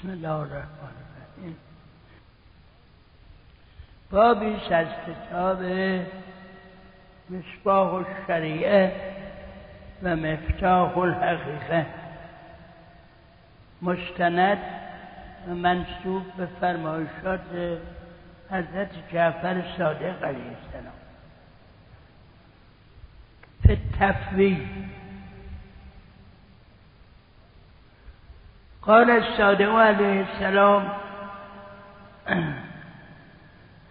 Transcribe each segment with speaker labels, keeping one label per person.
Speaker 1: بسم الله الرحمن الرحیم. بابی از کتاب مصباح الشریعه و مفتاح الحقیقه. مستند و منصوب به فرمایشات حضرت جعفر صادق علیه السلام. به تفویض قال الصادق علیه السلام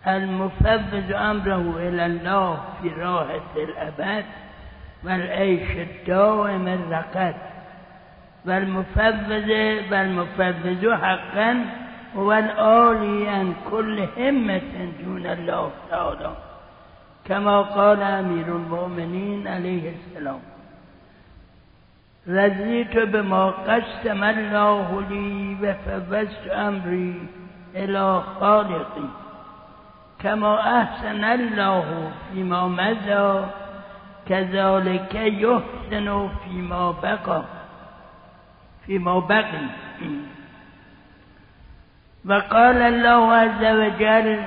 Speaker 1: المفوض أمره إلى الله في راحة الأبد والعيش الدائم الرقد. والمفوض والمفوض حقا هو الآلي عن كل همة دون الله تعالى كما قال امیر المؤمنین علیه السلام. رضیت بما قسم الله لي وفوزت امری الى خالقی. كما احسن الله فيما مضى كذلك يحسن فيما بقى فيما بقي وقال الله عز وجل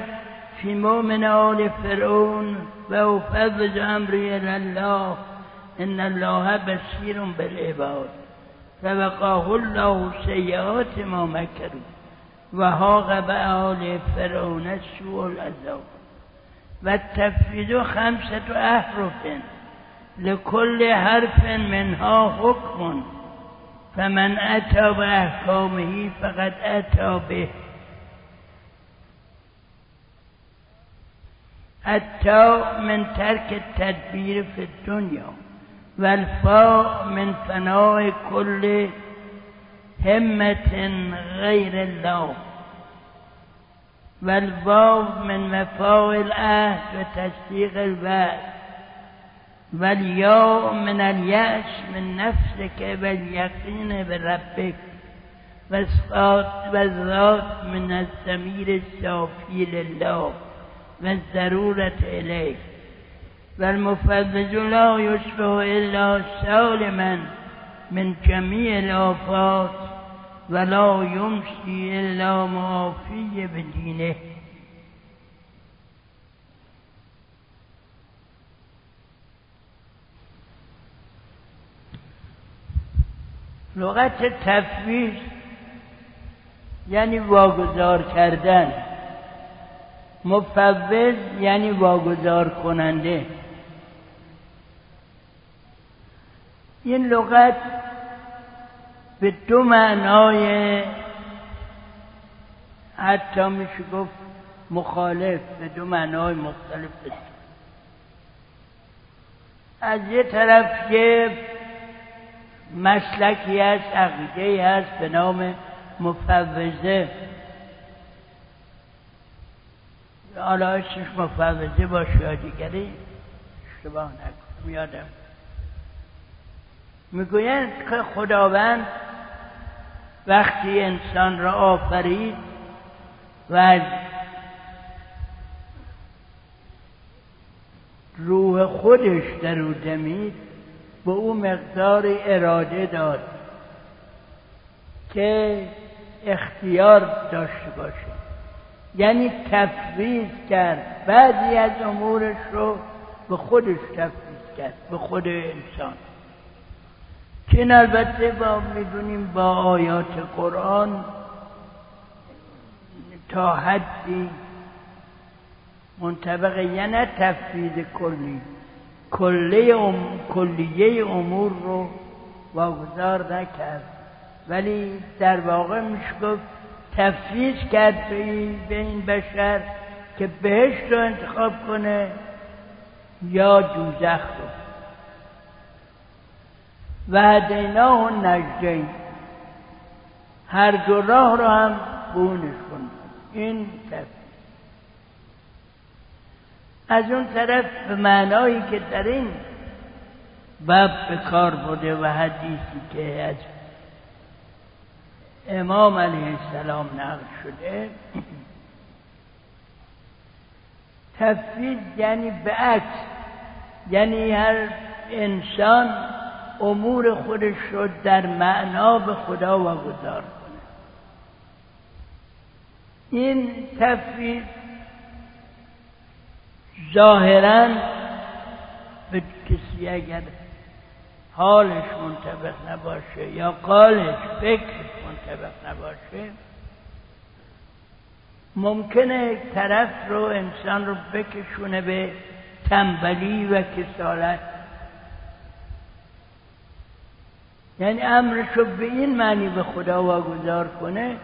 Speaker 1: في مؤمن آل فرعون وأفوض أمري إلى الله. إن الله بصير بالعباد. فوقاه الله سيئات ما مكروا. وهاق بآل فرعون سوء العذاب والتفويض خمسة أحرف. لكل حرف منها حكم. فمن أتى بأحكامه فقد أتى به. التاء من ترك التدبير في الدنيا. بل فوق من ثناء كل همة غير اللوم بل فوق من مفاوي الأهل وتشتيق البال بل يوم من اليأس من نفسك واليقين بربك. والذات من الزمير السوفي لله والضرورة إليه والمفوض لا يشبه إلا سالما من جميع الآفات ولا يمشي إلا معافي بدينه. لغت تفویض یعنی واگذار کردن. مفوض یعنی واگذار کننده. این لغت به دو معنای حتی میشه گفت مخالف به دو معنای مختلف است از یه طرف یه مسلکی هست عقیده هست به نام مفوضه. حالا اسمش مفوضه باشه یا دیگری؟ اشتباه نکنم یادم. می‌گویند که خداوند وقتی انسان را آفرید و از روح خودش در او دمید به او مقدار اراده داد که اختیار داشته باشه. یعنی تفویض کرد. بعضی از امورش رو به خودش تفویض کرد به خود انسان. که این البته با می‌دونیم با آیات قرآن تا حدی منطبقه یعنی تفویض کلی کلیه, ام... کلیه امور رو واگذار نکرد. ولی در واقع میشه گفت تفویض کرد به این بشر که بهشت رو انتخاب کنه یا دوزخ رو. و هدیناه و نجدین هر دو راه رو هم بونش کن. این تفویض از اون طرف به معنایی که در این باب به کار بوده و حدیثی که از امام علیه السلام نقل شده تفویض یعنی به عکس یعنی هر انسان امور خودش رو در معنا به خدا واگذار کنه. این تفویض ظاهرا به کسی اگر حالش منطبق نباشه یا قالش فکرش منطبق نباشه ممکنه طرف رو انسان رو بکشونه به تنبلی و کسالت. یعنی امرش رو به این معنی به خدا واگذار کنه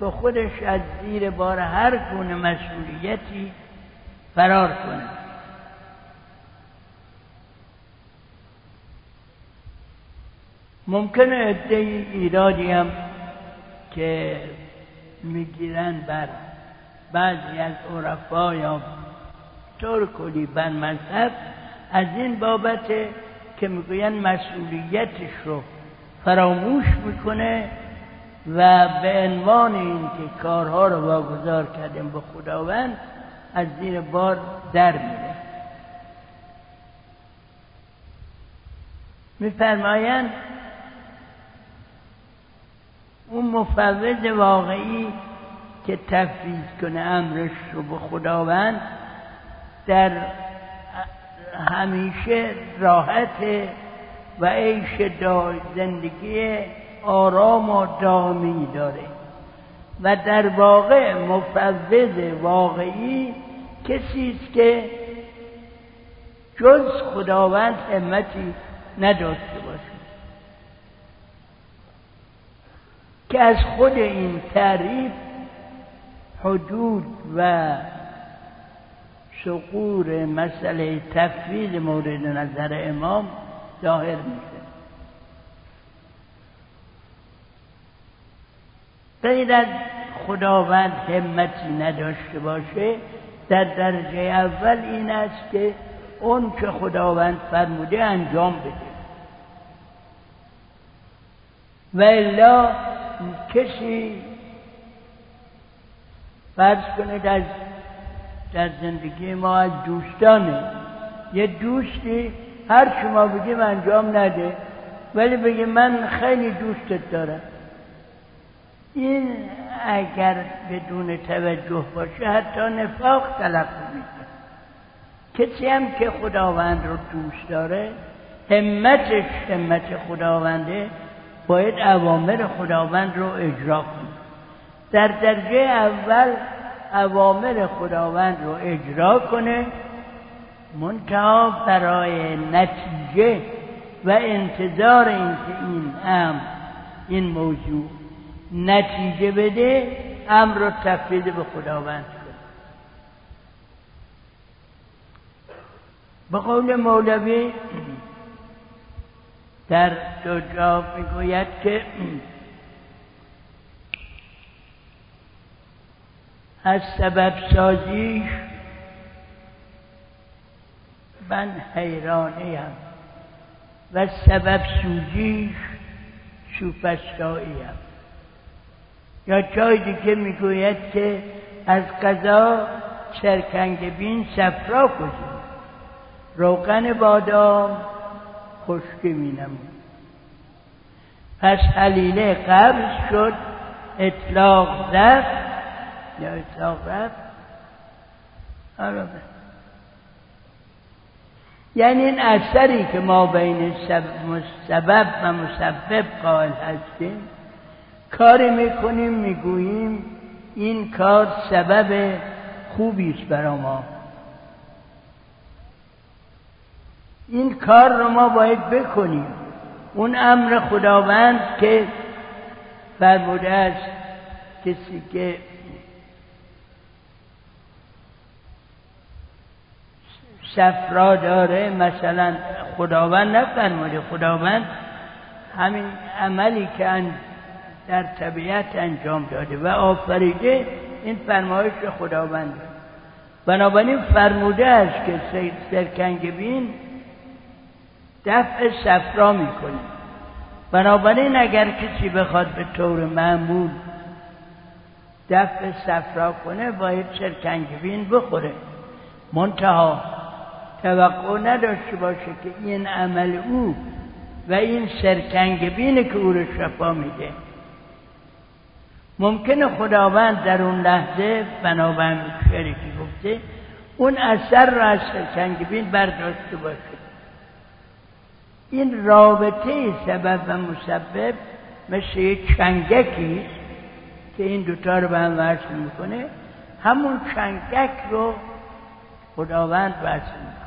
Speaker 1: که خودش از زیر بار هر گونه مسئولیتی فرار کنه. ممکنه عده ایرادی هم که می‌گیرن بر بعضی از عرفا یا طور کلی بر مذهب از این بابت که می‌گوین مسئولیتش رو فراموش می‌کنه و به عنوان اینکه کارها رو واگذار کردیم به خداوند از زیر بار در میره. میفرمایند اون مفوض واقعی که تفویض کنه امرش رو به خداوند در همیشه راحت و عیش زندگی آرام و دامی داره. و در واقع مفوض واقعی کسی است که جز خداوند همتی نداشته باشه که از خود این تعریف حدود و سقور مسئله تفویض مورد نظر امام ظاهر میشه. غیر از خداوند همتی نداشته باشه در درجه اول این است که اون که خداوند فرموده انجام بده. و الا کسی فرض کنه در در زندگی ما از دوستانه. یه دوستی هر شما بگیم انجام نده. ولی بگه من خیلی دوستت دارم. این اگر بدون توجه باشه حتی نفاق تلقی می‌کنه. کسی هم که خداوند رو دوست داره همتش همت خداونده باید اوامر خداوند رو اجرا کنه. در درجه اول اوامر خداوند رو اجرا کنه. منتها برای نتیجه و انتظار اینکه این امر این موضوع نتیجه بده امر رو تفویض به خداوند کنه. به قول مولوی در دو جا می‌گوید که از سبب سازیش من حیرانیم و سبب سوزیش سوپستاییم یا جای دیگه می‌گوید که از قضا سرکنگ بین سفرا کجا روغن بادام خشکی می پس حلیله قبض شد اطلاق زد یا اطلاق رفت؟ آره. یعنی این اثری که ما بین سبب و مسبب قائل هستیم کاری می‌کنیم می‌گوییم این کار سبب خوبی است برای ما. این کار رو ما باید بکنیم. اون امر خداوند که فرموده است کسی که صفرا داره مثلا خداوند نفرموده خداوند همین عملی که در طبیعت انجام داده و آفریده این فرمایش خداوند. بنابراین فرموده است که سرکنگ بین دفع صفرا می‌کنه. بنابراین اگر کسی بخواد به طور معمول دفع صفرا کنه باید بین بخوره. منتها توقع نداشته باشه که این عمل او و این سرکنگ بینه که او رو شفا میده. ممکنه خداوند در اون لحظه بنابراین شعری که گفته اون اثر را از سنگبین برداشته باشه. این رابطه سبب و مسبب مثل یک چنگکی که این دوتا رو به هم وصل می‌کنه همون چنگک رو خداوند وصل می‌کنه.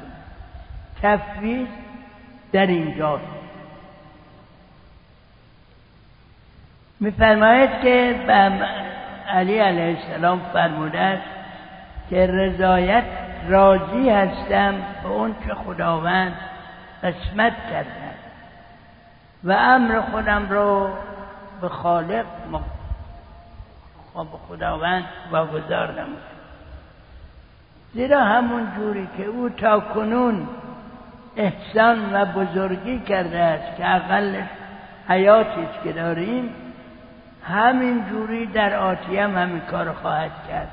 Speaker 1: تفویض در اینجاست میفرماید که علی علیه السلام فرموده است که رضایت راضی هستم به اون که خداوند قسمت کرده. و امر خودم رو به خالق خب خداوند واگذار نمود. زیرا همون جوری که او تا کنون احسان و بزرگی کرده است که اقلش حیاتی که داریم همین جوری در آتی هم همین کار خواهد کرد.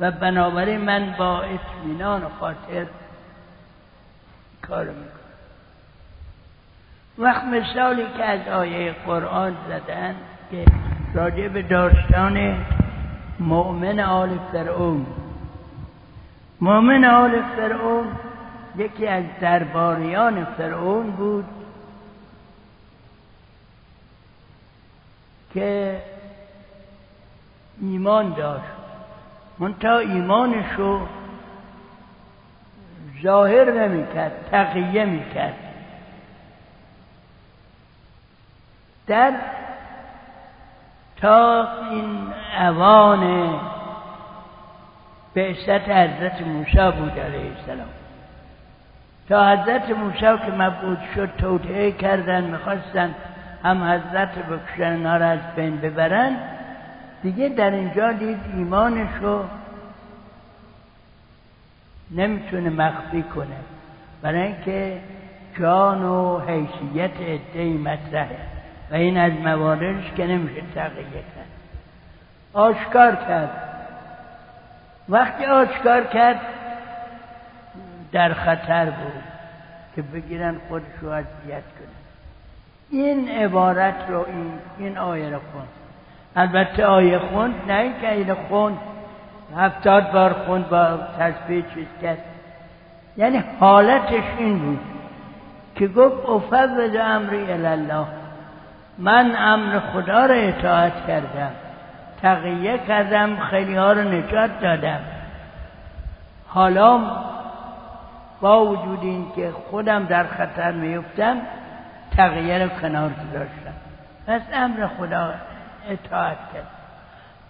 Speaker 1: و بنابراین من با اطمینان و خاطر کار می‌کنم. وقت مثالی که از آیه قرآن زدن که راجع به داستان مؤمن آل فرعون. مؤمن آل فرعون یکی از درباریان فرعون بود که ایمان داشت. منتها ایمانش رو ظاهر نمی‌کرد تقیه می‌کرد. در تا این اوان بعثت حضرت موسی بود علیه السلام. تا حضرت موسی که مبعود شد توطعه کردن می‌خواستن هم حضرت بکشن اینا از بین ببرن. دیگه در اینجا دید ایمانش رو نمی‌تونه مخفی کنه. برای اینکه جان و حیثیت ادهی مطرحه و این از مواردش که نمیشه تغییر کرد. آشکار کرد. وقتی آشکار کرد در خطر بود. که بگیرن خودش رو اذیت کنن. این عبارت رو این, این آیه رو خوند البته آیه خوند نه اینکه این خوند هفتاد بار خوند با تسبیح چیز کرد. یعنی حالتش این بود که گفت افوض امری الله من امر خدا را اطاعت کردم. تقیه کردم خیلی ها رو نجات دادم. حالا با وجود این که خودم در خطر میفتم تقیه رو کنار گذاشتم. پس امر خدا اطاعت کردم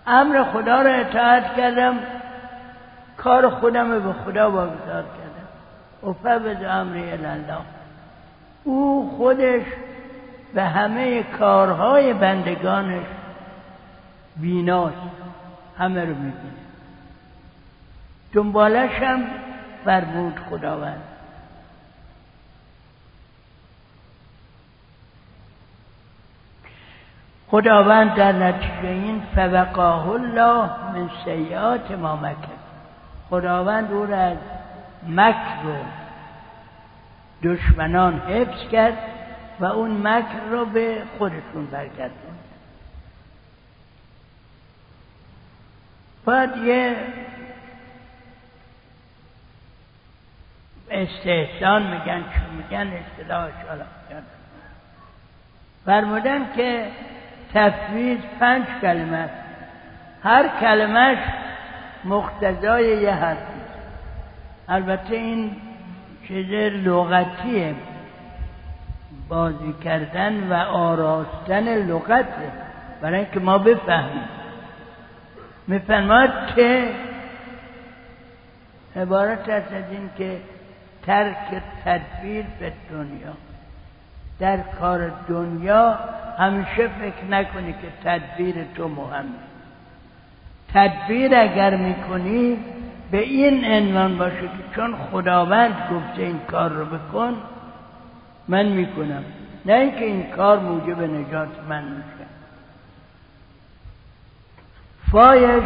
Speaker 1: امر خدا رو اطاعت کردم کار خودم رو به خدا واگذار کردم. به امری الله او خودش به همه کارهای بندگانش بیناست. همه رو می‌بینه. دنبالش هم فرمود خداوند. خداوند در نتیجه این فوقاه الله من سیعات ما مکر. خداوند او را از مکر و دشمنان حفظ کرد و اون مکر رو به خودشون برگردون باید یه استحسان میگن چون میگن اصطلاحش حالا فرمودن که تفویض پنج کلمه است. هر کلمهش مقتضای یه حرفی البته این چیز لغتیه. بازی کردن و آراستن لغته برای اینکه ما بفهمیم. میفرماد که عبارت است از این که ترک تدبیر به دنیا. در کار دنیا همیشه فکر نکنی که تدبیر تو مهمه. تدبیر اگر می‌کنی به این عنوان باشه که چون خداوند گفته این کار رو بکن من می‌کنم. نه اینکه این کار موجب نجات من میشه. فایش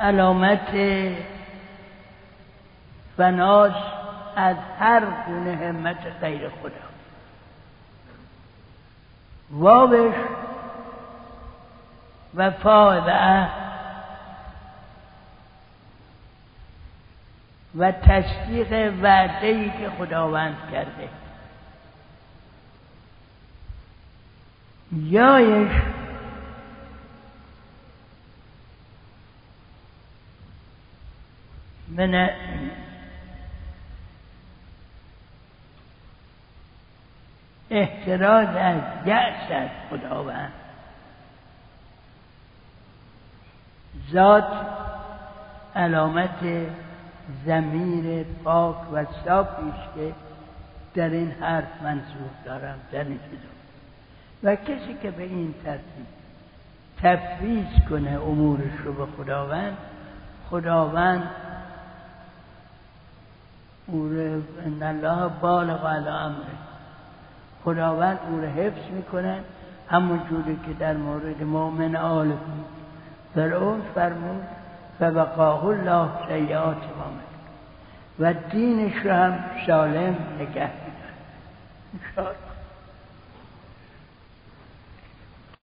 Speaker 1: علامت فناس از هر گونه همت غیر خدا. وفا و و تصدیق وعده که خداوند کرده. یایش من احتراز از یأس از خداوند. ذات علامت زمیر پاک و صافیش که در این حرف منصور دارم در این و کسی که به این ترتیب تفویض کنه امورش رو به خداوند خداوند او ان الله بالغ علی امره. خداوند او رو حفظ می‌کنه. همون جوری که در مورد مؤمن آل فرعون فرمود فبقاه الله سیعات ما و دینش رو هم سالم نگه میدن